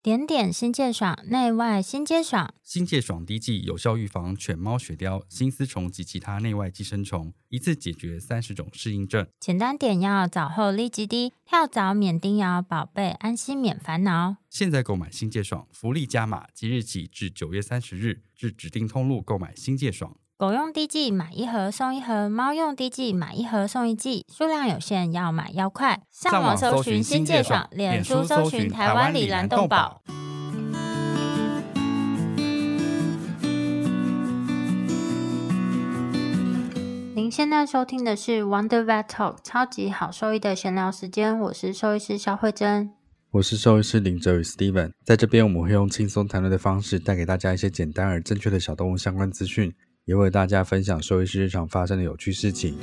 点点新界爽，内外新皆爽。新界爽滴剂有效预防犬猫血貂、新丝虫及其他内外寄生虫，一次解决三十种适应症。简单点药，早后立即滴，跳蚤免叮咬，宝贝安心免烦恼。现在购买新界爽，福利加码，即日起至九月三十日，至指定通路购买新界爽。狗用滴剂买一盒送一盒，猫用滴剂买一盒送一剂，数量有限，要买要快。上网搜寻新界爽，脸书搜寻台湾里兰动宝。您现在收听的是 Wonder Vet Talk 超级好兽医的闲聊时间，我是兽医师肖慧珍，我是兽医师林哲宇 Steven，在这边我们会用轻松谈论的方式，带给大家一些简单而正确的小动物相关资讯。也为大家分享兽医师日常发生的有趣事情。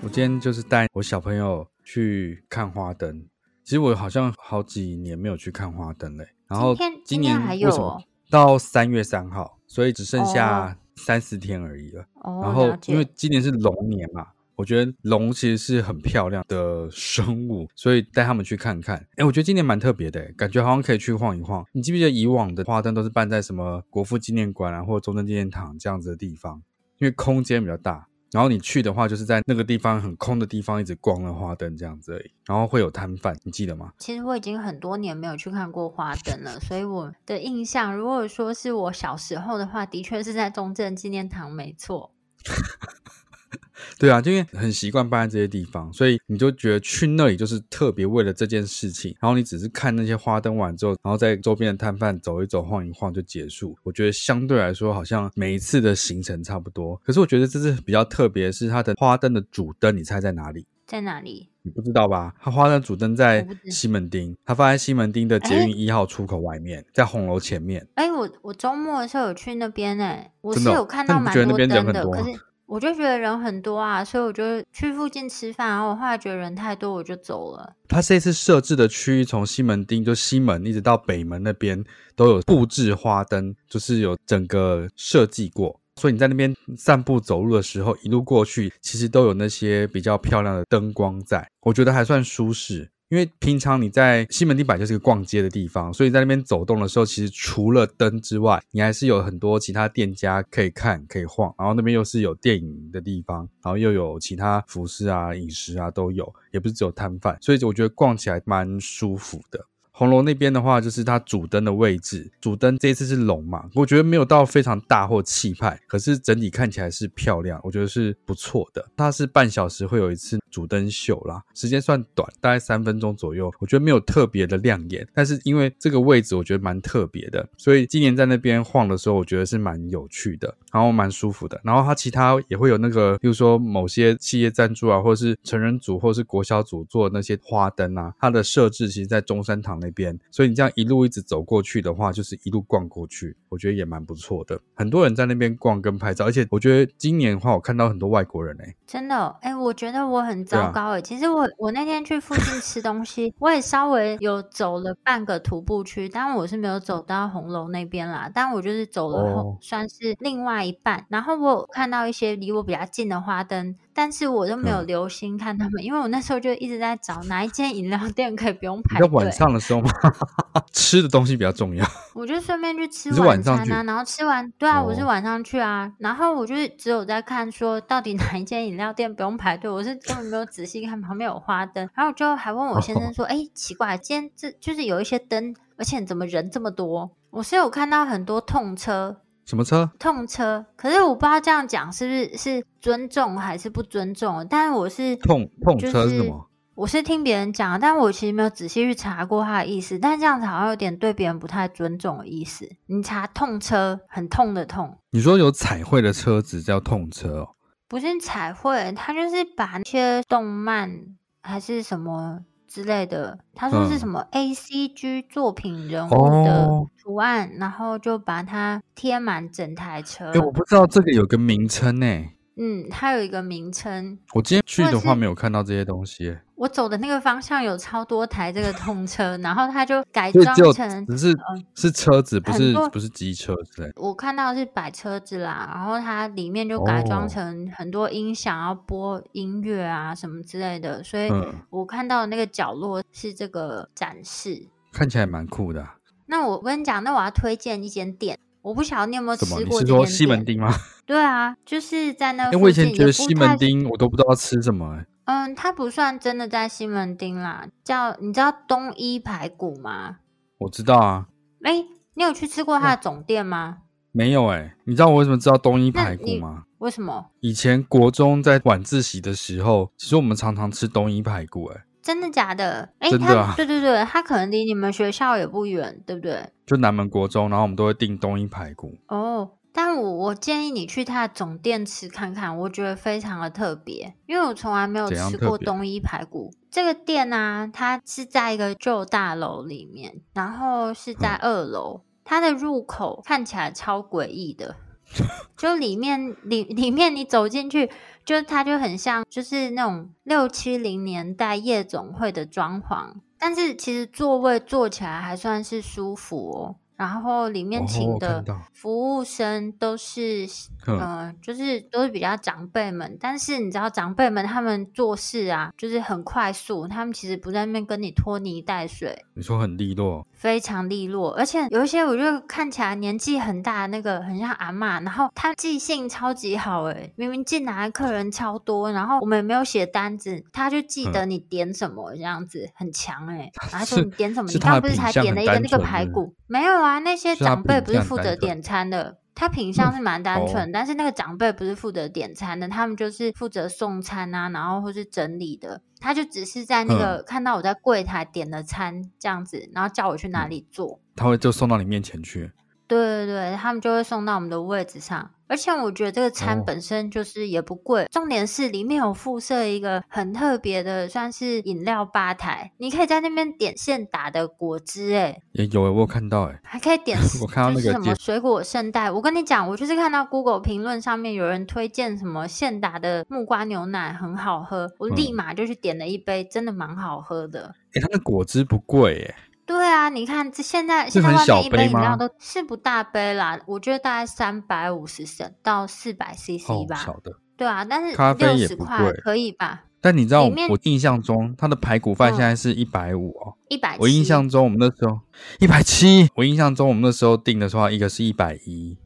我今天就是带我小朋友去看花灯。其实我好像好几年没有去看花灯嘞。然后今年为什么到三月三号，所以只剩下三四天而已了。然后因为今年是龙年嘛。我觉得龙其实是很漂亮的生物，所以带他们去看看。哎，我觉得今年蛮特别的，感觉好像可以去晃一晃。你记不记得以往的花灯都是办在什么国父纪念馆啊，或者中正纪念堂这样子的地方？因为空间比较大，然后你去的话就是在那个地方很空的地方一直逛了花灯这样子而已，然后会有摊贩，你记得吗？其实我已经很多年没有去看过花灯了，所以我的印象，如果说是我小时候的话，的确是在中正纪念堂，没错。对啊，就因为很习惯搬在这些地方，所以你就觉得去那里就是特别为了这件事情。然后你只是看那些花灯完之后，然后在周边的摊贩走一走、晃一晃就结束。我觉得相对来说好像每一次的行程差不多。可是我觉得这次比较特别，是它的花灯的主灯，你猜在哪里？在哪里？你不知道吧？它花灯主灯在西门町，它放在西门町的捷运一号出口外面，在红楼前面。哎，我我周末的时候有去那边哎，我是有看到蛮多灯的，可是。我就觉得人很多啊，所以我就去附近吃饭。然后我后来觉得人太多，我就走了。他这次设置的区域从西门町就西门一直到北门那边都有布置花灯，就是有整个设计过。所以你在那边散步走路的时候，一路过去，其实都有那些比较漂亮的灯光在，我觉得还算舒适。因为平常你在西门地板就是个逛街的地方，所以在那边走动的时候，其实除了灯之外，你还是有很多其他店家可以看、可以晃。然后那边又是有电影的地方，然后又有其他服饰啊、饮食啊都有，也不是只有摊贩，所以我觉得逛起来蛮舒服的。红楼那边的话，就是它主灯的位置。主灯这一次是龙嘛，我觉得没有到非常大或气派，可是整体看起来是漂亮，我觉得是不错的。它是半小时会有一次主灯秀啦，时间算短，大概三分钟左右。我觉得没有特别的亮眼，但是因为这个位置我觉得蛮特别的，所以今年在那边晃的时候，我觉得是蛮有趣的，然后蛮舒服的。然后它其他也会有那个，比如说某些企业赞助啊，或者是成人组或是国小组做那些花灯啊，它的设置其实在中山堂那。那边，所以你这样一路一直走过去的话，就是一路逛过去，我觉得也蛮不错的。很多人在那边逛跟拍照，而且我觉得今年的话，我看到很多外国人哎、欸，真的哎、欸，我觉得我很糟糕哎、欸。啊、其实我我那天去附近吃东西，我也稍微有走了半个徒步区，但我是没有走到红楼那边啦。但我就是走了后，哦、算是另外一半。然后我有看到一些离我比较近的花灯。但是我都没有留心看他们，嗯、因为我那时候就一直在找哪一间饮料店可以不用排队。在晚上的时候嘛，吃的东西比较重要。我就顺便去吃晚餐啊，然后吃完，对啊，哦、我是晚上去啊，然后我就只有在看说到底哪一间饮料店不用排队，我是根本没有仔细看旁边有花灯，然后我就还问我先生说，哎、哦，奇怪，今天这就是有一些灯，而且怎么人这么多？我是有看到很多痛车。什么车？痛车，可是我不知道这样讲是不是是尊重还是不尊重。但是我是痛痛车是什么？我是听别人讲，但我其实没有仔细去查过它的意思。但这样子好像有点对别人不太尊重的意思。你查痛车，很痛的痛。你说有彩绘的车子叫痛车哦？不是彩绘，它就是把那些动漫。还是什么之类的，他说是什么 ACG 作品人物的图案，嗯、然后就把它贴满整台车。哎，我不知道这个有个名称呢。嗯，它有一个名称。我今天去的话没有看到这些东西。我走的那个方向有超多台这个通车，然后它就改装成只是、呃、是车子，不是不是机车之类。我看到是摆车子啦，然后它里面就改装成很多音响，要播音乐啊什么之类的。所以我看到的那个角落是这个展示，嗯、看起来蛮酷的、啊。那我跟你讲，那我要推荐一间店。我不晓得你有没有吃过？你是说西门町吗？对啊，就是在那附近。因为我以前觉得西门町我都不知道吃什么、欸。嗯，它不算真的在西门町啦，叫你知道东一排骨吗？我知道啊。哎、欸，你有去吃过它的总店吗？没有哎、欸，你知道我为什么知道东一排骨吗？为什么？以前国中在晚自习的时候，其实我们常常吃东一排骨、欸，哎。真的假的？哎、欸，他对对对，他可能离你们学校也不远，对不对？就南门国中，然后我们都会订东一排骨。哦，但我我建议你去他的总店吃看看，我觉得非常的特别，因为我从来没有吃过东一排骨。这个店呢、啊，它是在一个旧大楼里面，然后是在二楼，嗯、它的入口看起来超诡异的。就里面里里面你走进去，就它就很像就是那种六七零年代夜总会的装潢，但是其实座位坐起来还算是舒服哦。然后里面请的服务生都是，嗯、呃，就是都是比较长辈们。但是你知道，长辈们他们做事啊，就是很快速，他们其实不在那边跟你拖泥带水。你说很利落，非常利落。而且有一些，我觉得看起来年纪很大，那个很像阿嬷，然后他记性超级好，诶，明明进来的客人超多，然后我们也没有写单子，他就记得 你点什么，这样子很强，诶。然后说你点什么？你刚刚不是才点了一个那个排骨？没有啊。啊，那些长辈不是负责点餐的，他品相是蛮单纯，嗯哦、但是那个长辈不是负责点餐的，他们就是负责送餐啊，然后或是整理的，他就只是在那个、嗯、看到我在柜台点了餐这样子，然后叫我去哪里做，他会就送到你面前去。对对对，他们就会送到我们的位置上。而且我觉得这个餐本身就是也不贵，哦、重点是里面有附设一个很特别的，算是饮料吧台，你可以在那边点现打的果汁，哎，也有哎，我有看到哎，还可以点，我看到那个什么水果圣代。我跟你讲，我就是看到 Google 评论上面有人推荐什么现打的木瓜牛奶很好喝，我立马就去点了一杯，嗯、真的蛮好喝的。哎，它的果汁不贵哎。对啊，你看这现在现在外面一杯饮料都是不大杯啦，我觉得大概三百五十升到四百 CC 吧。哦，小的。对啊，但是咖啡也不贵，可以吧？但你知道我，我印象中它的排骨饭现在是一百五哦，一百七。我印象中我们那时候一百七，我印象中我们那时候订的时候一个是一百一。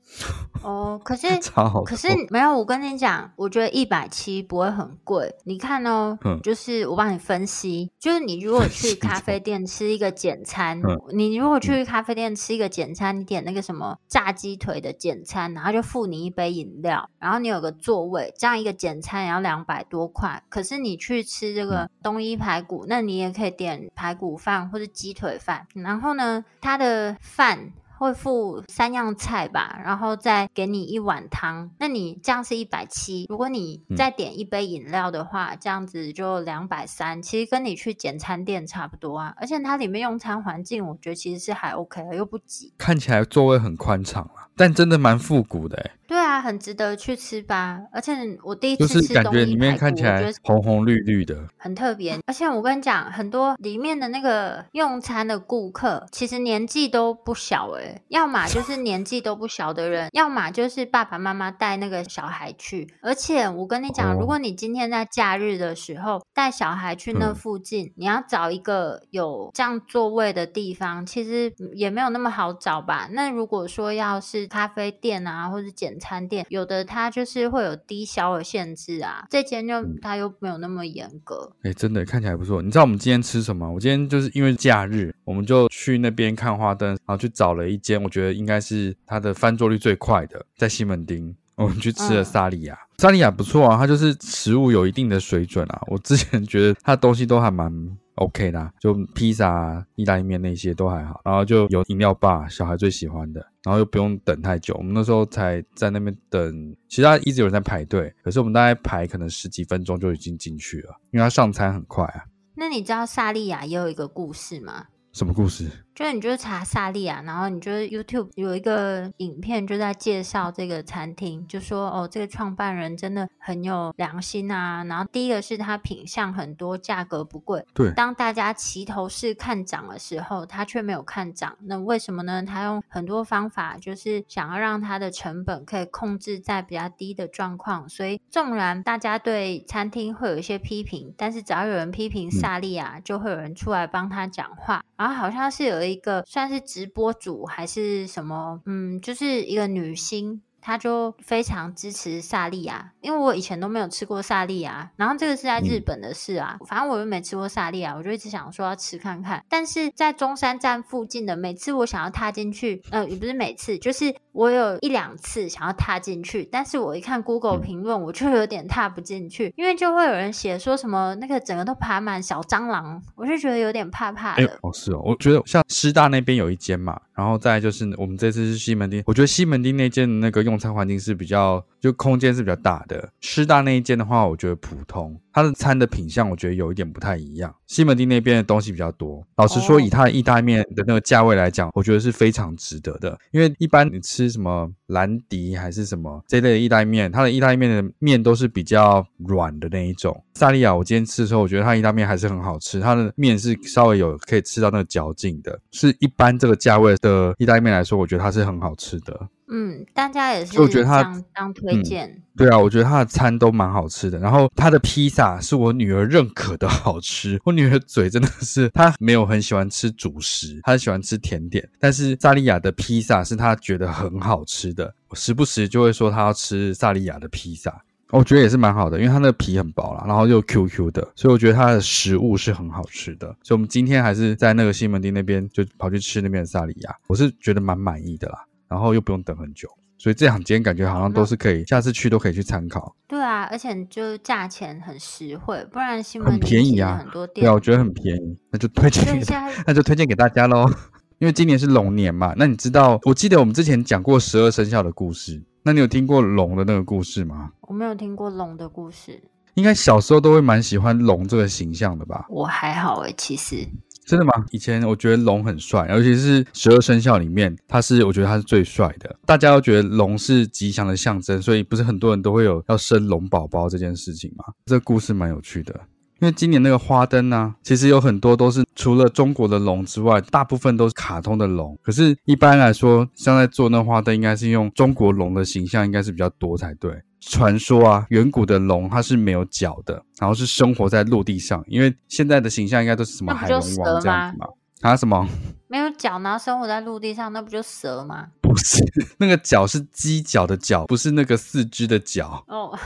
哦，可是 可是没有，我跟你讲，我觉得一百七不会很贵。你看哦，嗯、就是我帮你分析，就是你如果去咖啡店吃一个简餐，嗯、你如果去咖啡店吃一个简餐，你点那个什么炸鸡腿的简餐，然后就付你一杯饮料，然后你有个座位，这样一个简餐也要两百多块。可是你去吃这个东一排骨，那你也可以点排骨饭或者鸡腿饭，然后呢，它的饭。会付三样菜吧，然后再给你一碗汤。那你这样是一百七。如果你再点一杯饮料的话，嗯、这样子就两百三。其实跟你去简餐店差不多啊。而且它里面用餐环境，我觉得其实是还 OK 的，又不挤。看起来座位很宽敞啊，但真的蛮复古的哎。对啊，很值得去吃吧。而且我第一次吃感觉里面看起来红红绿绿的，很特别。而且我跟你讲，很多里面的那个用餐的顾客，其实年纪都不小哎。要么就是年纪都不小的人，要么就是爸爸妈妈带那个小孩去。而且我跟你讲，如果你今天在假日的时候带小孩去那附近，嗯、你要找一个有这样座位的地方，其实也没有那么好找吧。那如果说要是咖啡店啊，或者简餐店，有的它就是会有低消的限制啊，这间就它又没有那么严格。哎、欸，真的看起来不错。你知道我们今天吃什么？我今天就是因为假日，我们就去那边看花灯，然后去找了一间。我觉得应该是它的翻桌率最快的，在西门町，我们去吃了萨莉亚。萨莉亚不错啊，它就是食物有一定的水准啊。我之前觉得它的东西都还蛮 OK 啦，就披萨、意大利面那些都还好，然后就有饮料吧，小孩最喜欢的，然后又不用等太久。我们那时候才在那边等，其实一直有人在排队，可是我们大概排可能十几分钟就已经进去了，因为他上餐很快啊。那你知道萨莉亚也有一个故事吗？什么故事？就是你就是查萨莉亚，然后你就是 YouTube 有一个影片就在介绍这个餐厅，就说哦，这个创办人真的很有良心啊。然后第一个是他品相很多，价格不贵。对。当大家齐头式看涨的时候，他却没有看涨。那为什么呢？他用很多方法，就是想要让他的成本可以控制在比较低的状况。所以纵然大家对餐厅会有一些批评，但是只要有人批评萨莉亚，嗯，就会有人出来帮他讲话。然后好像是有一个算是直播主还是什么，嗯，就是一个女星。他就非常支持萨莉亚，因为我以前都没有吃过萨莉亚，然后这个是在日本的事啊，嗯、反正我又没吃过萨莉亚，我就一直想说要吃看看。但是在中山站附近的每次我想要踏进去，呃，也不是每次，就是我有一两次想要踏进去，但是我一看 Google 评论，我就有点踏不进去，因为就会有人写说什么那个整个都爬满小蟑螂，我就觉得有点怕怕的。哎、哦，是哦，我觉得像师大那边有一间嘛，然后再就是我们这次是西门町，我觉得西门町那间的那个用。用餐环境是比较，就空间是比较大的。师大那一间的话，我觉得普通。它的餐的品相，我觉得有一点不太一样。西门町那边的东西比较多。老实说，以它的意大利面的那个价位来讲，我觉得是非常值得的。因为一般你吃什么兰迪还是什么这类的意大利面，它的意大利面的面都是比较软的那一种。萨利亚，我今天吃的时候，我觉得它意大利面还是很好吃。它的面是稍微有可以吃到那个嚼劲的，是一般这个价位的意大利面来说，我觉得它是很好吃的。嗯，大家也是这样，我觉得他当推荐。嗯，对啊，我觉得他的餐都蛮好吃的。然后他的披萨是我女儿认可的 好吃。我女儿嘴真的是，她没有很喜欢吃主食，她喜欢吃甜点。但是萨莉亚的披萨是她觉得很好吃的，我时不时就会说她要吃萨莉亚的披萨。我觉得也是蛮好的，因为它那个皮很薄啦，然后又 Q Q 的，所以我觉得它的食物是很好吃的。所以我们今天还是在那个西门町那边就跑去吃那边的萨莉亚，我是觉得蛮满意的啦。然后又不用等很久，所以这两间感觉好像都是可以，下次去都可以去参考。对啊，而且就价钱很实惠，不然新闻很便宜啊，很多店。对啊，我觉得很便宜，那就推荐给那就推荐给大家喽。因为今年是龙年嘛，那你知道，我记得我们之前讲过十二生肖的故事，那你有听过龙的那个故事吗？我没有听过龙的故事，应该小时候都会蛮喜欢龙这个形象的吧？我还好诶，其实。真的吗？以前我觉得龙很帅，尤其是十二生肖里面，它是我觉得它是最帅的。大家都觉得龙是吉祥的象征，所以不是很多人都会有要生龙宝宝这件事情吗？这个故事蛮有趣的。因为今年那个花灯呢、啊，其实有很多都是除了中国的龙之外，大部分都是卡通的龙。可是，一般来说，像在做那花灯，应该是用中国龙的形象，应该是比较多才对。传说啊，远古的龙它是没有脚的，然后是生活在陆地上。因为现在的形象应该都是什么海龙王这样子嘛？啊，什么？没有脚，然后生活在陆地上，那不就蛇吗？不是，那个脚是犄角的角，不是那个四肢的脚。哦，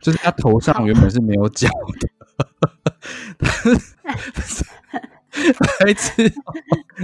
就是它头上原本是没有脚的。孩子，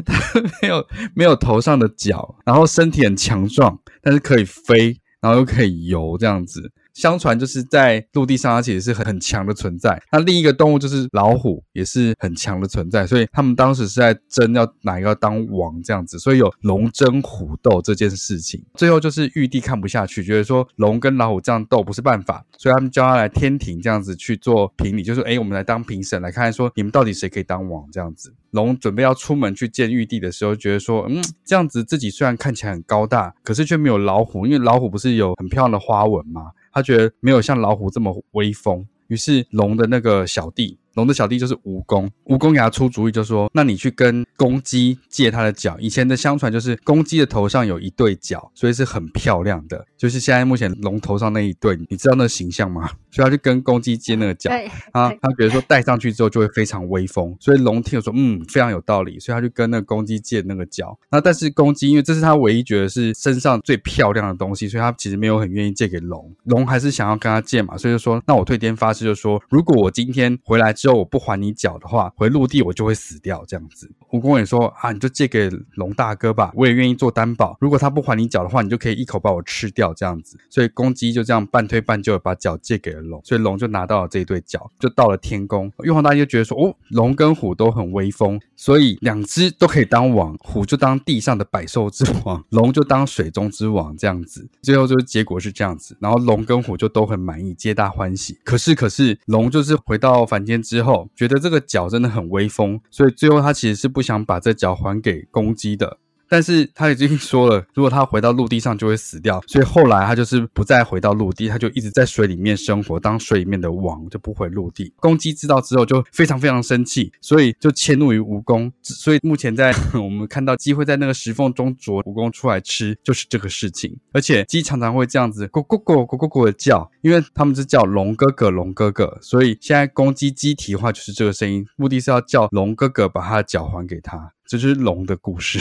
它没有没有头上的角，然后身体很强壮，但是可以飞。然后又可以游这样子，相传就是在陆地上，它其实是很很强的存在。那另一个动物就是老虎，也是很强的存在。所以他们当时是在争要哪一个当王这样子，所以有龙争虎斗这件事情。最后就是玉帝看不下去，觉得说龙跟老虎这样斗不是办法，所以他们叫他来天庭这样子去做评理，就是说，哎，我们来当评审，来看看说你们到底谁可以当王这样子。龙准备要出门去见玉帝的时候，觉得说，嗯，这样子自己虽然看起来很高大，可是却没有老虎，因为老虎不是有很漂亮的花纹吗？他觉得没有像老虎这么威风，于是龙的那个小弟。龙的小弟就是蜈蚣，蜈蚣给他出主意，就说：“那你去跟公鸡借它的角。以前的相传就是公鸡的头上有一对角，所以是很漂亮的。就是现在目前龙头上那一对，你知道那个形象吗？所以他去跟公鸡借那个角啊，他觉得说戴上去之后就会非常威风。所以龙听了说，嗯，非常有道理，所以他就跟那个公鸡借那个角。那但是公鸡因为这是他唯一觉得是身上最漂亮的东西，所以他其实没有很愿意借给龙。龙还是想要跟他借嘛，所以就说：那我对天发誓，就说如果我今天回来。就我不还你脚的话，回陆地我就会死掉。这样子，蜈蚣也说啊，你就借给龙大哥吧，我也愿意做担保。如果他不还你脚的话，你就可以一口把我吃掉这样子。所以公鸡就这样半推半就的把脚借给了龙，所以龙就拿到了这一对脚，就到了天宫。玉皇大帝就觉得说，哦，龙跟虎都很威风，所以两只都可以当王，虎就当地上的百兽之王，龙就当水中之王这样子。最后就是结果是这样子，然后龙跟虎就都很满意，皆大欢喜。可是可是龙就是回到凡间之后，觉得这个脚真的很威风，所以最后他其实是不想把这脚还给公鸡的。但是他已经说了，如果他回到陆地上就会死掉，所以后来他就是不再回到陆地，他就一直在水里面生活，当水里面的王，就不回陆地。公鸡知道之后就非常非常生气，所以就迁怒于蜈蚣。所以目前在我们看到鸡会在那个石缝中啄蜈蚣出来吃，就是这个事情。而且鸡常常会这样子咕咕咕咕咕咕的叫，因为他们是叫龙哥哥龙哥哥，所以现在公鸡鸡啼话就是这个声音，目的是要叫龙哥哥把他的脚还给他。这就是龙的故事，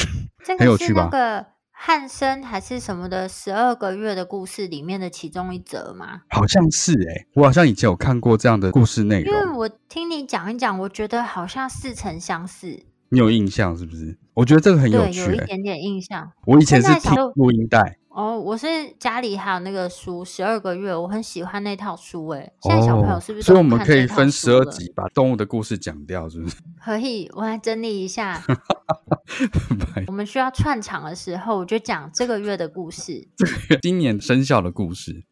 很有趣吧？这个是那个汉生还是什么的十二个月的故事里面的其中一则吗？好像是哎、欸，我好像以前有看过这样的故事内容。因为我听你讲一讲，我觉得好像似曾相识。你有印象是不是？我觉得这个很有趣、欸，有一点点印象。我以前是听录音带。哦，我是家里还有那个书《十二个月》，我很喜欢那套书诶。现在小朋友是不是？所以我们可以分十二集把动物的故事讲掉，是不是？可以，我来整理一下。我们需要串场的时候，我就讲这个月的故事。这个月今年生肖的故事，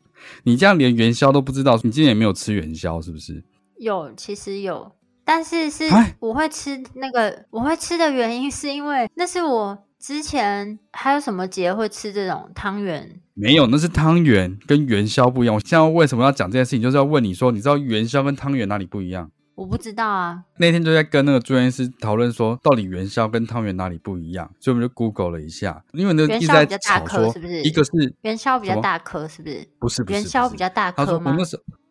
你这样连元宵都不知道，你今年也没有吃元宵，是不是？有，其实有，但是是我会吃那个，我会吃的原因是因为那是我。之前还有什么节会吃这种汤圆？没有，那是汤圆，跟元宵不一样。我现在为什么要讲这件事情，就是要问你说，你知道元宵跟汤圆哪里不一样？我不知道啊。那天就在跟那个住院医师讨论说，到底元宵跟汤圆哪里不一样？所以我们就 Google 了一下，因为那个一直在吵说，是不是？一个是元宵比较大颗，是不是？不是，不是，元宵比较大颗吗？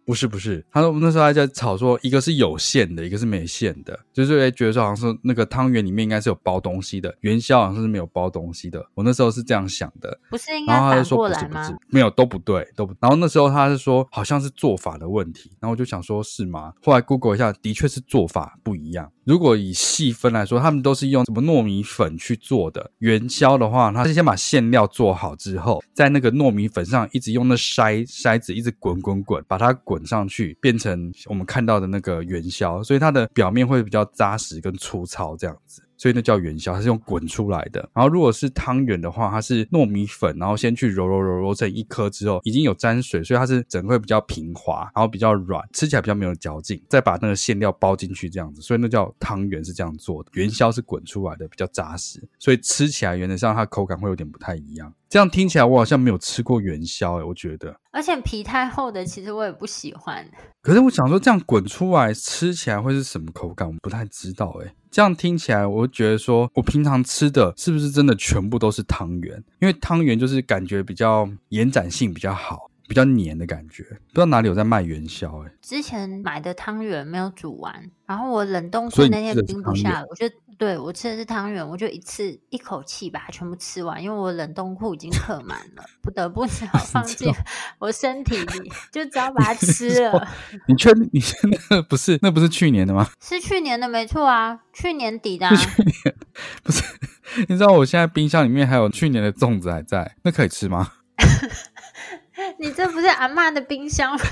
不是不是，他说我们那时候还在吵说，一个是有馅的，一个是没馅的，就是觉得说好像是那个汤圆里面应该是有包东西的，元宵好像是没有包东西的。我那时候是这样想的，不是应该反过来吗？不是，没有，都不对，都不。然后那时候他是说好像是做法的问题，然后我就想说是吗？后来 Google 一下，的确是做法不一样。如果以细分来说，他们都是用什么糯米粉去做的。元宵的话，他是先把馅料做好之后，在那个糯米粉上一直用那筛筛子一直滚滚滚，把它滚上去，变成我们看到的那个元宵，所以它的表面会比较扎实跟粗糙这样子。所以那叫元宵，它是用滚出来的。然后如果是汤圆的话，它是糯米粉，然后先去揉揉揉揉成一颗之后，已经有沾水，所以它是整个会比较平滑，然后比较软，吃起来比较没有嚼劲。再把那个馅料包进去这样子，所以那叫汤圆是这样做的。元宵是滚出来的，比较扎实，所以吃起来原则上它口感会有点不太一样。这样听起来我好像没有吃过元宵诶，我觉得。而且皮太厚的，其实我也不喜欢。可是我想说，这样滚出来吃起来会是什么口感？我不太知道诶。这样听起来，我觉得说，我平常吃的是不是真的全部都是汤圆？因为汤圆就是感觉比较延展性比较好，比较黏的感觉。不知道哪里有在卖元宵诶。之前买的汤圆没有煮完，然后我冷冻库那天冰不下了，我就。对，我吃的是汤圆，我就一次一口气把它全部吃完，因为我冷冻库已经客满了，不得不 只好 放进我身体里，就只要把它吃了。你确定？你现在不是那不是去年的吗？是去年的，没错啊，去年底的、啊。去年不是？你知道我现在冰箱里面还有去年的粽子还在，那可以吃吗？你这不是阿嬷的冰箱吗？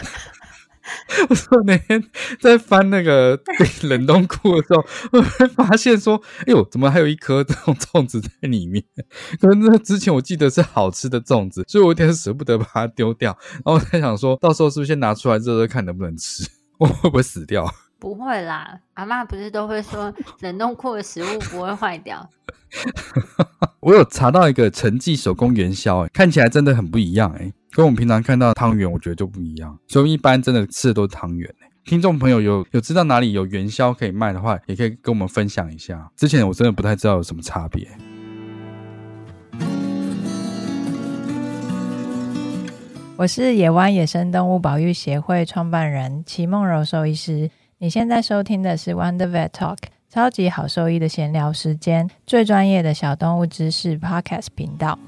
我说那天在翻那个 冷冻库的时候，我会发现说：“哎呦，怎么还有一颗这种粽子在里面？可能那之前我记得是好吃的粽子，所以我有点舍不得把它丢掉。然后我在想说，到时候是不是先拿出来热热看能不能吃？我会不会死掉？不会啦，阿妈不是都会说 冷冻库的食物不会坏掉。我有查到一个陈记手工元宵，哎，看起来真的很不一样，哎。”跟我们平常看到的汤圆，我觉得就不一样。所以一般真的吃的都是汤圆。听众朋友有有知道哪里有元宵可以卖的话，也可以跟我们分享一下。之前我真的不太知道有什么差别。我是野湾野生动物保育协会创办人齐梦柔兽医师。你现在收听的是 Wonder Vet Talk，超级好兽医的闲聊时间，最专业的小动物知识 Podcast 频道。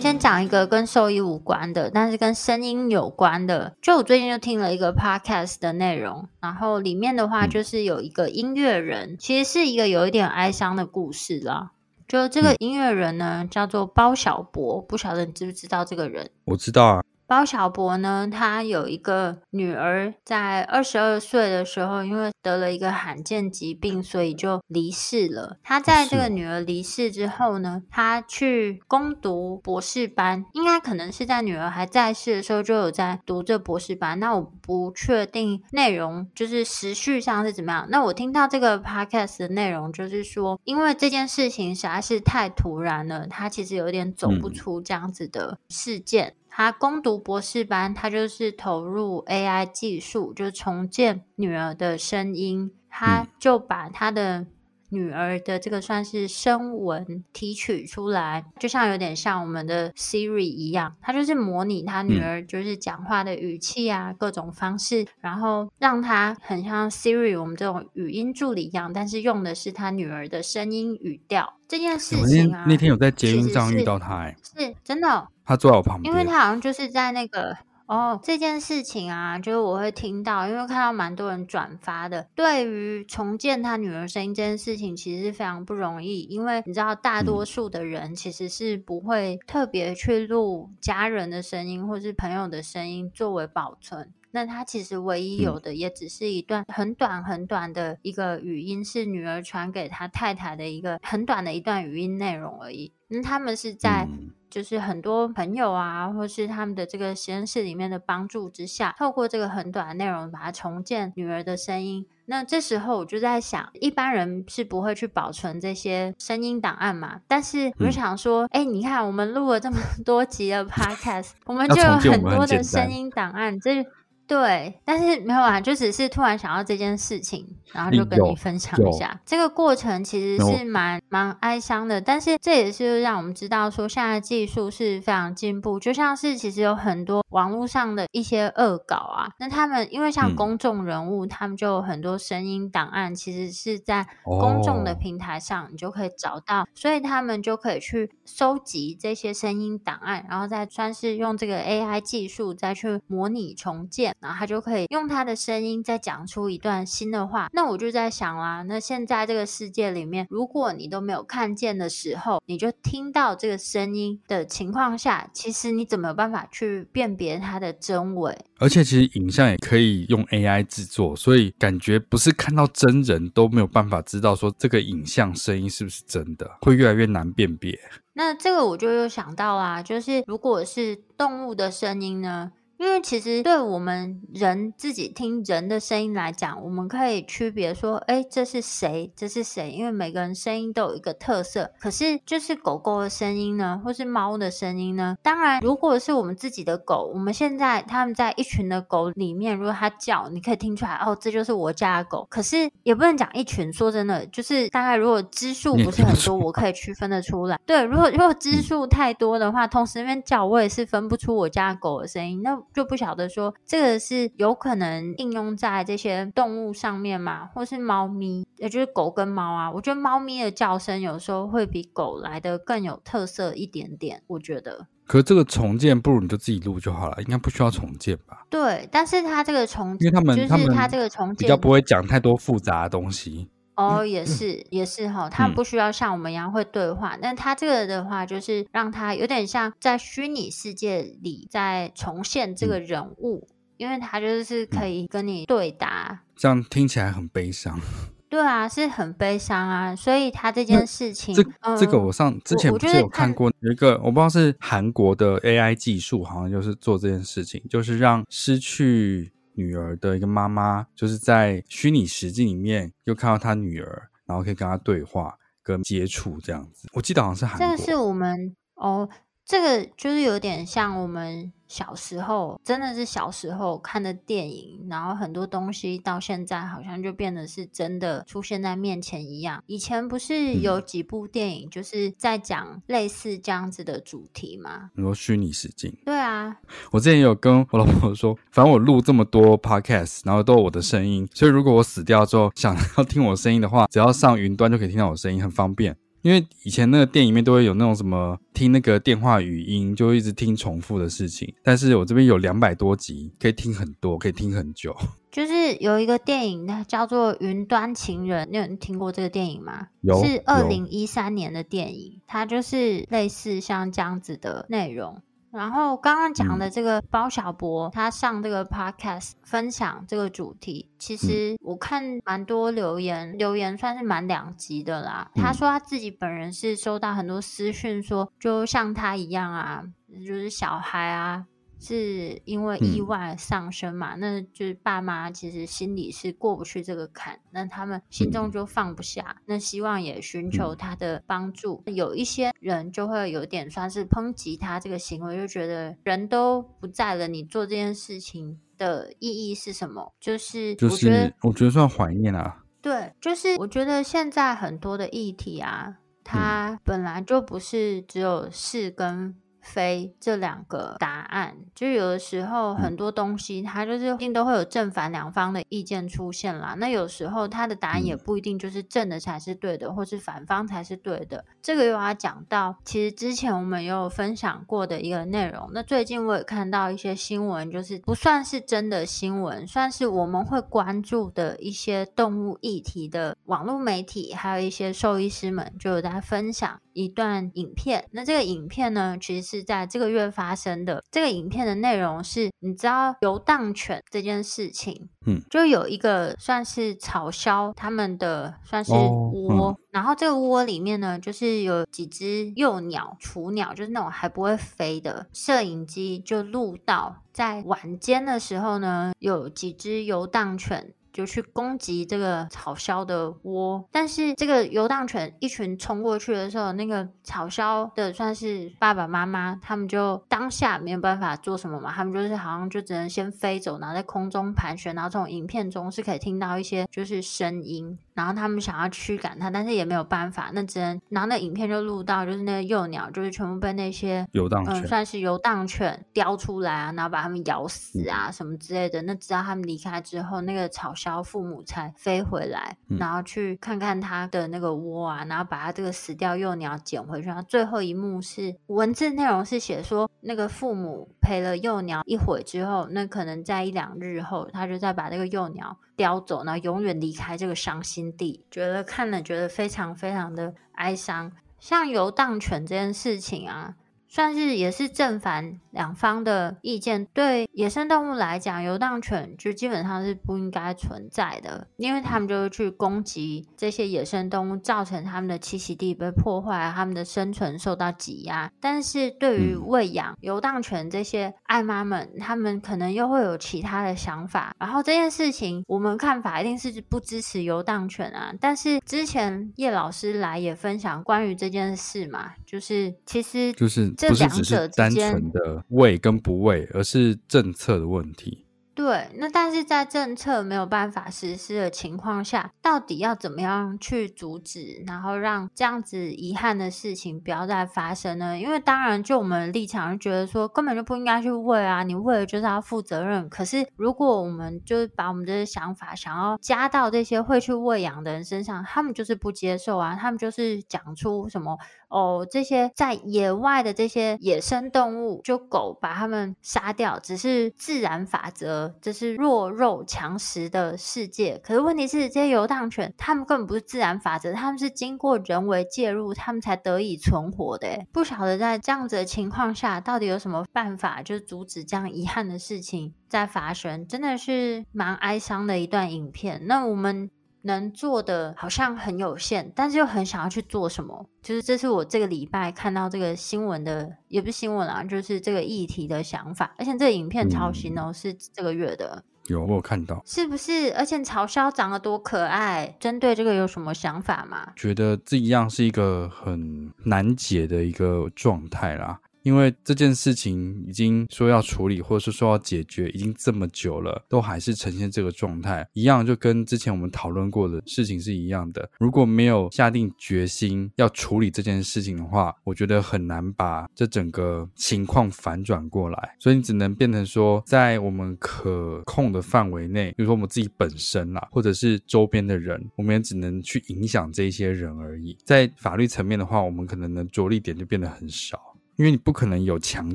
先讲一个跟兽医无关的，但是跟声音有关的。就我最近就听了一个 podcast 的内容，然后里面的话就是有一个音乐人，嗯、其实是一个有一点哀伤的故事啦。就这个音乐人呢，嗯、叫做包小柏，不晓得你知不知道这个人？我知道啊。包小柏呢，他有一个女儿，在二十二岁的时候，因为得了一个罕见疾病，所以就离世了。他在这个女儿离世之后呢，他去攻读博士班，应该可能是在女儿还在世的时候就有在读这博士班。那我不确定内容，就是时序上是怎么样。那我听到这个 podcast 的内容，就是说，因为这件事情实在是太突然了，他其实有点走不出这样子的事件。嗯他攻读博士班，他就是投入 AI 技术，就重建女儿的声音。他就把他的女儿的这个算是声纹提取出来，就像有点像我们的 Siri 一样，他就是模拟他女儿就是讲话的语气啊，各种方式，然后让他很像 Siri 我们这种语音助理一样，但是用的是他女儿的声音语调。这件事情啊，那天有在捷运上遇到他，欸，是真的。他坐在我旁边，因为他好像就是在那个哦，这件事情啊，就是我会听到，因为看到蛮多人转发的。对于重建他女儿声音这件事情，其实是非常不容易，因为你知道，大多数的人其实是不会特别去录家人的声音或是朋友的声音作为保存。那他其实唯一有的，也只是一段很短很短的一个语音，是女儿传给他太太的一个很短的一段语音内容而已。那他们是在。就是很多朋友啊，或是他们的这个实验室里面的帮助之下，透过这个很短的内容，把它重建女儿的声音。那这时候我就在想，一般人是不会去保存这些声音档案嘛？但是我就想说，哎、嗯，你看我们录了这么多集的 Podcast，我们就有很多的声音档案，这。对，但是没有啊，就只是突然想到这件事情，然后就跟你分享一下。这个过程其实是蛮蛮哀伤的，但是这也是让我们知道说，现在技术是非常进步。就像是其实有很多网络上的一些恶搞啊，那他们因为像公众人物，嗯、他们就有很多声音档案，其实是在公众的平台上你就可以找到，哦、所以他们就可以去收集这些声音档案，然后再算是用这个 AI 技术再去模拟重建。然后他就可以用他的声音再讲出一段新的话。那我就在想啦，那现在这个世界里面，如果你都没有看见的时候，你就听到这个声音的情况下，其实你怎么有办法去辨别它的真伪？而且其实影像也可以用 AI 制作，所以感觉不是看到真人都没有办法知道说这个影像声音是不是真的，会越来越难辨别。那这个我就又想到啊，就是如果是动物的声音呢？因为其实对我们人自己听人的声音来讲，我们可以区别说，哎，这是谁？这是谁？因为每个人声音都有一个特色。可是，就是狗狗的声音呢，或是猫的声音呢？当然，如果是我们自己的狗，我们现在他们在一群的狗里面，如果它叫，你可以听出来，哦，这就是我家的狗。可是也不能讲一群，说真的，就是大概如果只数不是很多，我可以区分得出来。对，如果如果只数太多的话，同时那边叫，我也是分不出我家狗的声音。那就不晓得说这个是有可能应用在这些动物上面嘛？或是猫咪，也就是狗跟猫啊。我觉得猫咪的叫声有时候会比狗来的更有特色一点点。我觉得，可是这个重建不如你就自己录就好了，应该不需要重建吧？对，但是它这个重建，因为他们就是它这个重建比较不会讲太多复杂的东西。哦，也是，也是哈，他不需要像我们一样会对话，嗯、但他这个的话，就是让他有点像在虚拟世界里在重现这个人物，嗯、因为他就是可以跟你对答。这样听起来很悲伤。对啊，是很悲伤啊，所以他这件事情，这、嗯、这个我上之前不是有看过有一个，我不知道是韩国的 AI 技术，好像就是做这件事情，就是让失去。女儿的一个妈妈，就是在虚拟实境里面又看到她女儿，然后可以跟她对话、跟接触这样子。我记得好像是韩国。这个是我们哦，这个就是有点像我们。小时候真的是小时候看的电影，然后很多东西到现在好像就变得是真的出现在面前一样。以前不是有几部电影就是在讲类似这样子的主题吗？你说虚拟实境？对啊，我之前有跟我老婆说，反正我录这么多 podcast，然后都有我的声音，所以如果我死掉之后想要听我声音的话，只要上云端就可以听到我声音，很方便。因为以前那个电影里面都会有那种什么听那个电话语音，就一直听重复的事情。但是我这边有两百多集，可以听很多，可以听很久。就是有一个电影，它叫做《云端情人》，你有人听过这个电影吗？有，是二零一三年的电影，它就是类似像这样子的内容。然后刚刚讲的这个包小博，他上这个 podcast 分享这个主题，其实我看蛮多留言，留言算是蛮两极的啦。他说他自己本人是收到很多私讯，说就像他一样啊，就是小孩啊。是因为意外丧生嘛？嗯、那就是爸妈其实心里是过不去这个坎，那他们心中就放不下，嗯、那希望也寻求他的帮助。嗯、有一些人就会有点算是抨击他这个行为，就觉得人都不在了，你做这件事情的意义是什么？就是我觉得，就是、我觉得算怀念啊。对，就是我觉得现在很多的议题啊，它本来就不是只有是跟。非这两个答案，就有的时候很多东西它就是一定都会有正反两方的意见出现啦。那有时候它的答案也不一定就是正的才是对的，或是反方才是对的。这个又要讲到，其实之前我们也有分享过的一个内容。那最近我也看到一些新闻，就是不算是真的新闻，算是我们会关注的一些动物议题的网络媒体，还有一些兽医师们就有在分享一段影片。那这个影片呢，其实是。在这个月发生的。这个影片的内容是，你知道游荡犬这件事情，嗯，就有一个算是草鸮他们的算是窝，哦嗯、然后这个窝里面呢，就是有几只幼鸟、雏鸟，就是那种还不会飞的。摄影机就录到，在晚间的时候呢，有几只游荡犬。就去攻击这个草枭的窝，但是这个游荡犬一群冲过去的时候，那个草枭的算是爸爸妈妈，他们就当下没有办法做什么嘛，他们就是好像就只能先飞走，然后在空中盘旋，然后从影片中是可以听到一些就是声音，然后他们想要驱赶它，但是也没有办法，那只能，然后那影片就录到就是那个幼鸟就是全部被那些游荡犬、嗯，算是游荡犬叼出来啊，然后把它们咬死啊什么之类的，那直到他们离开之后，那个草鸮。父母才飞回来，然后去看看它的那个窝啊，然后把它这个死掉幼鸟捡回去。然后最后一幕是文字内容是写说，那个父母陪了幼鸟一会之后，那可能在一两日后，他就再把这个幼鸟叼走，然后永远离开这个伤心地。觉得看了觉得非常非常的哀伤。像游荡犬这件事情啊。算是也是正反两方的意见。对野生动物来讲，游荡犬就基本上是不应该存在的，因为他们就会去攻击这些野生动物，造成他们的栖息地被破坏，他们的生存受到挤压。但是对于喂养游荡犬这些爱妈们，他们可能又会有其他的想法。然后这件事情，我们看法一定是不支持游荡犬啊。但是之前叶老师来也分享关于这件事嘛，就是其实就是。这两者之间的为跟不为，而是政策的问题。对，那但是在政策没有办法实施的情况下，到底要怎么样去阻止，然后让这样子遗憾的事情不要再发生呢？因为当然，就我们立场就觉得说，根本就不应该去喂啊，你喂了就是要负责任。可是如果我们就是把我们这些想法想要加到这些会去喂养的人身上，他们就是不接受啊，他们就是讲出什么哦，这些在野外的这些野生动物，就狗把它们杀掉，只是自然法则。这是弱肉强食的世界，可是问题是，这些游荡犬，它们根本不是自然法则，它们是经过人为介入，它们才得以存活的。不晓得在这样子的情况下，到底有什么办法，就阻止这样遗憾的事情在发生？真的是蛮哀伤的一段影片。那我们。能做的好像很有限，但是又很想要去做什么，就是这是我这个礼拜看到这个新闻的，也不是新闻啊，就是这个议题的想法。而且这个影片超新哦，嗯、是这个月的。有，我有看到，是不是？而且嘲笑长得多可爱，针对这个有什么想法吗？觉得这一样是一个很难解的一个状态啦。因为这件事情已经说要处理，或者是说要解决，已经这么久了，都还是呈现这个状态，一样就跟之前我们讨论过的事情是一样的。如果没有下定决心要处理这件事情的话，我觉得很难把这整个情况反转过来。所以你只能变成说，在我们可控的范围内，比如说我们自己本身啦，或者是周边的人，我们也只能去影响这些人而已。在法律层面的话，我们可能能着力点就变得很少。因为你不可能有强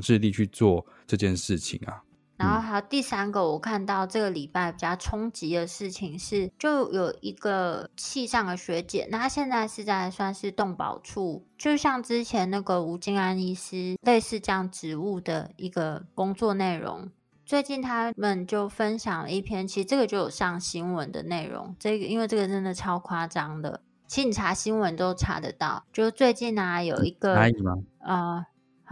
制力去做这件事情啊。然后还有第三个，我看到这个礼拜比较冲击的事情是，就有一个系上的学姐，那她现在是在算是动保处，就像之前那个吴金安医师类似这样职务的一个工作内容。最近他们就分享了一篇，其实这个就有上新闻的内容。这个因为这个真的超夸张的，其实你查新闻都查得到。就最近啊，有一个可以吗？呃。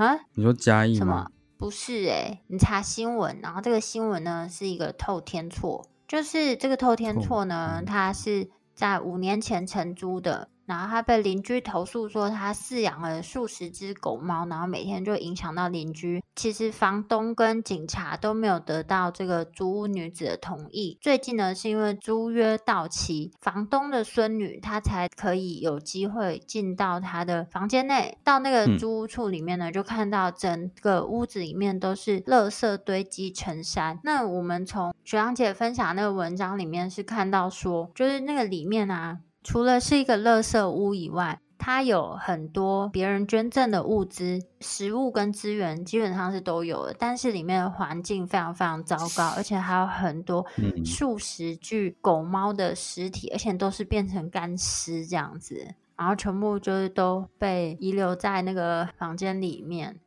啊？你说嘉义吗？什么？不是诶、欸，你查新闻，然后这个新闻呢是一个透天厝，就是这个透天厝呢，它是在五年前承租的。然后他被邻居投诉说，他饲养了数十只狗猫，然后每天就影响到邻居。其实房东跟警察都没有得到这个租屋女子的同意。最近呢，是因为租约到期，房东的孙女她才可以有机会进到她的房间内。到那个租屋处里面呢，就看到整个屋子里面都是垃圾堆积成山。那我们从学长姐分享那个文章里面是看到说，就是那个里面啊。除了是一个垃圾屋以外，它有很多别人捐赠的物资、食物跟资源，基本上是都有的。但是里面的环境非常非常糟糕，而且还有很多数十具狗猫的尸体，而且都是变成干尸这样子，然后全部就是都被遗留在那个房间里面。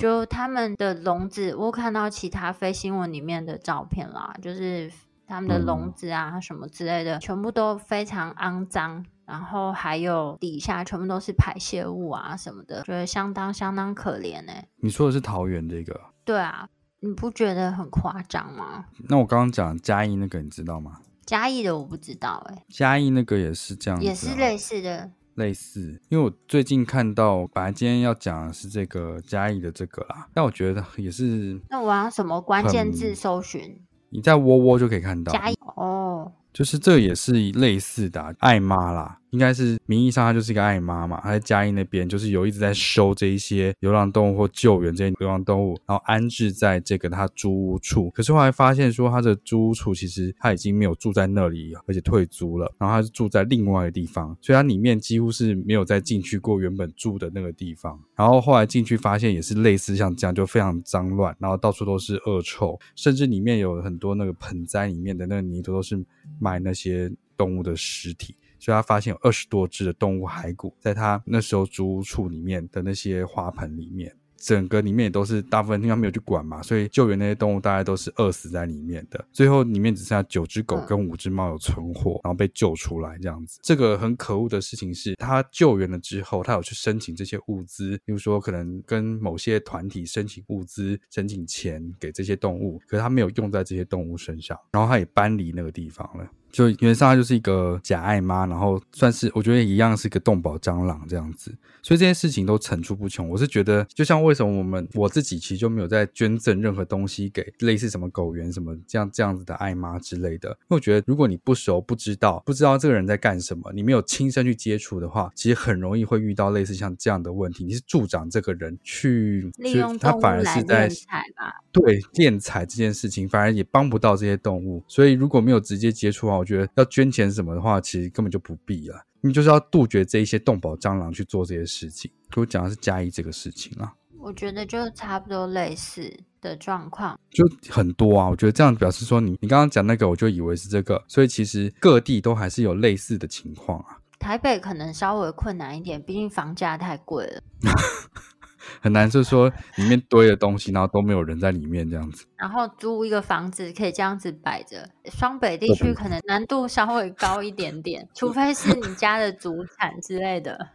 就他们的笼子，我看到其他非新闻里面的照片啦，就是。他们的笼子啊，嗯、什么之类的，全部都非常肮脏，然后还有底下全部都是排泄物啊什么的，觉得相当相当可怜哎、欸。你说的是桃园这个？对啊，你不觉得很夸张吗？那我刚刚讲嘉义那个，你知道吗？嘉义的我不知道哎、欸。嘉义那个也是这样子、啊，也是类似的。类似，因为我最近看到，本来今天要讲的是这个嘉义的这个啦，但我觉得也是。那我要什么关键字搜寻？你在窝窝就可以看到。加哦！就是这也是类似的、啊、爱妈啦。应该是名义上，她就是一个爱妈嘛。她在嘉义那边，就是有一直在收这一些流浪动物或救援这些流浪动物，然后安置在这个她租屋处。可是后来发现说，她的租屋处其实她已经没有住在那里，而且退租了。然后她是住在另外的地方，所以她里面几乎是没有再进去过原本住的那个地方。然后后来进去发现也是类似像这样，就非常脏乱，然后到处都是恶臭，甚至里面有很多那个盆栽里面的那个泥土都是埋那些动物的尸体。所以他发现有二十多只的动物骸骨，在他那时候租屋处里面的那些花盆里面。整个里面也都是大部分地方没有去管嘛，所以救援那些动物大概都是饿死在里面的。最后里面只剩下九只狗跟五只猫有存活，然后被救出来这样子。这个很可恶的事情是，他救援了之后，他有去申请这些物资，比如说可能跟某些团体申请物资、申请钱给这些动物，可是他没有用在这些动物身上，然后他也搬离那个地方了。就原则上他就是一个假爱妈，然后算是我觉得一样是一个动保蟑螂这样子。所以这些事情都层出不穷。我是觉得，就像为什么我们我自己其实就没有在捐赠任何东西给类似什么狗园什么这样这样子的爱妈之类的。因为我觉得，如果你不熟、不知道、不知道这个人在干什么，你没有亲身去接触的话，其实很容易会遇到类似像这样的问题。你是助长这个人去利用动物来敛财吧？对，敛财这件事情反而也帮不到这些动物。所以如果没有直接接触的话，我觉得要捐钱什么的话，其实根本就不必了。你就是要杜绝这一些动保蟑螂去做这些事情。我讲的是嘉义这个事情啊，我觉得就差不多类似的状况，就很多啊。我觉得这样表示说你，你你刚刚讲那个，我就以为是这个，所以其实各地都还是有类似的情况啊。台北可能稍微困难一点，毕竟房价太贵了。很难，就是说里面堆的东西，然后都没有人在里面这样子。然后租一个房子可以这样子摆着，双北地区可能难度稍微高一点点，除非是你家的祖产之类的。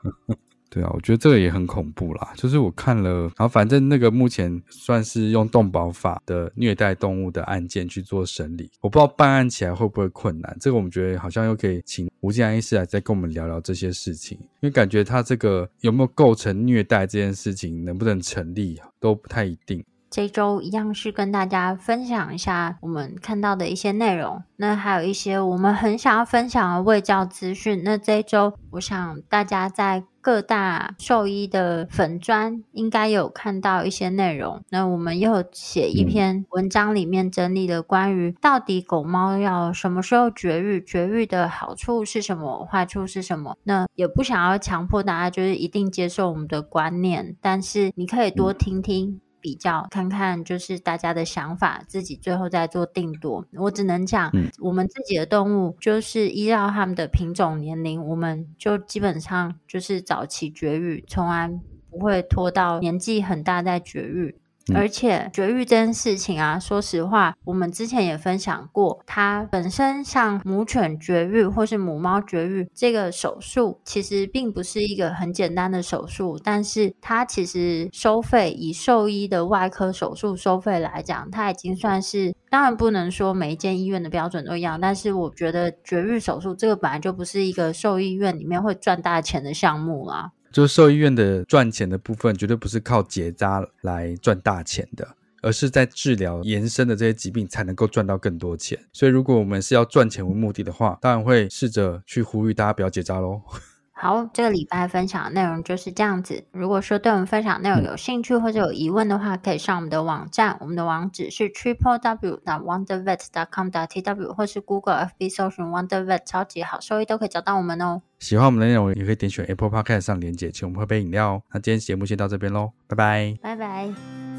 对啊，我觉得这个也很恐怖啦。就是我看了，然后反正那个目前算是用动保法的虐待动物的案件去做审理，我不知道办案起来会不会困难。这个我们觉得好像又可以请吴建安医师来再跟我们聊聊这些事情，因为感觉他这个有没有构成虐待这件事情能不能成立都不太一定。这周一样是跟大家分享一下我们看到的一些内容，那还有一些我们很想要分享的卫教资讯。那这一周，我想大家在各大兽医的粉专应该有看到一些内容。那我们又写一篇文章，里面整理了关于到底狗猫要什么时候绝育，绝育的好处是什么，坏处是什么。那也不想要强迫大家就是一定接受我们的观念，但是你可以多听听。比较看看，就是大家的想法，自己最后再做定夺。我只能讲，嗯，我们自己的动物就是依照他们的品种、年龄，我们就基本上就是早期绝育，从来不会拖到年纪很大再绝育。而且绝育这件事情啊，说实话，我们之前也分享过，它本身像母犬绝育或是母猫绝育这个手术，其实并不是一个很简单的手术，但是它其实收费以兽医的外科手术收费来讲，它已经算是，当然不能说每一间医院的标准都一样，但是我觉得绝育手术这个本来就不是一个兽医院里面会赚大钱的项目啦。就是兽医院的赚钱的部分，绝对不是靠结扎来赚大钱的，而是在治疗延伸的这些疾病才能够赚到更多钱。所以，如果我们是要赚钱为目的的话，当然会试着去呼吁大家不要结扎喽。好，这个礼拜分享的内容就是这样子。如果说对我们分享内容有兴趣或者有疑问的话，可以上我们的网站，我们的网址是 triple w wondervet dot com dot tw，或是 Google FB 搜寻 Wondervet 超级好收益都可以找到我们哦。喜欢我们的内容，也可以点选 Apple Podcast 上连结，请我们喝杯饮料。那今天节目先到这边喽，拜拜，拜拜。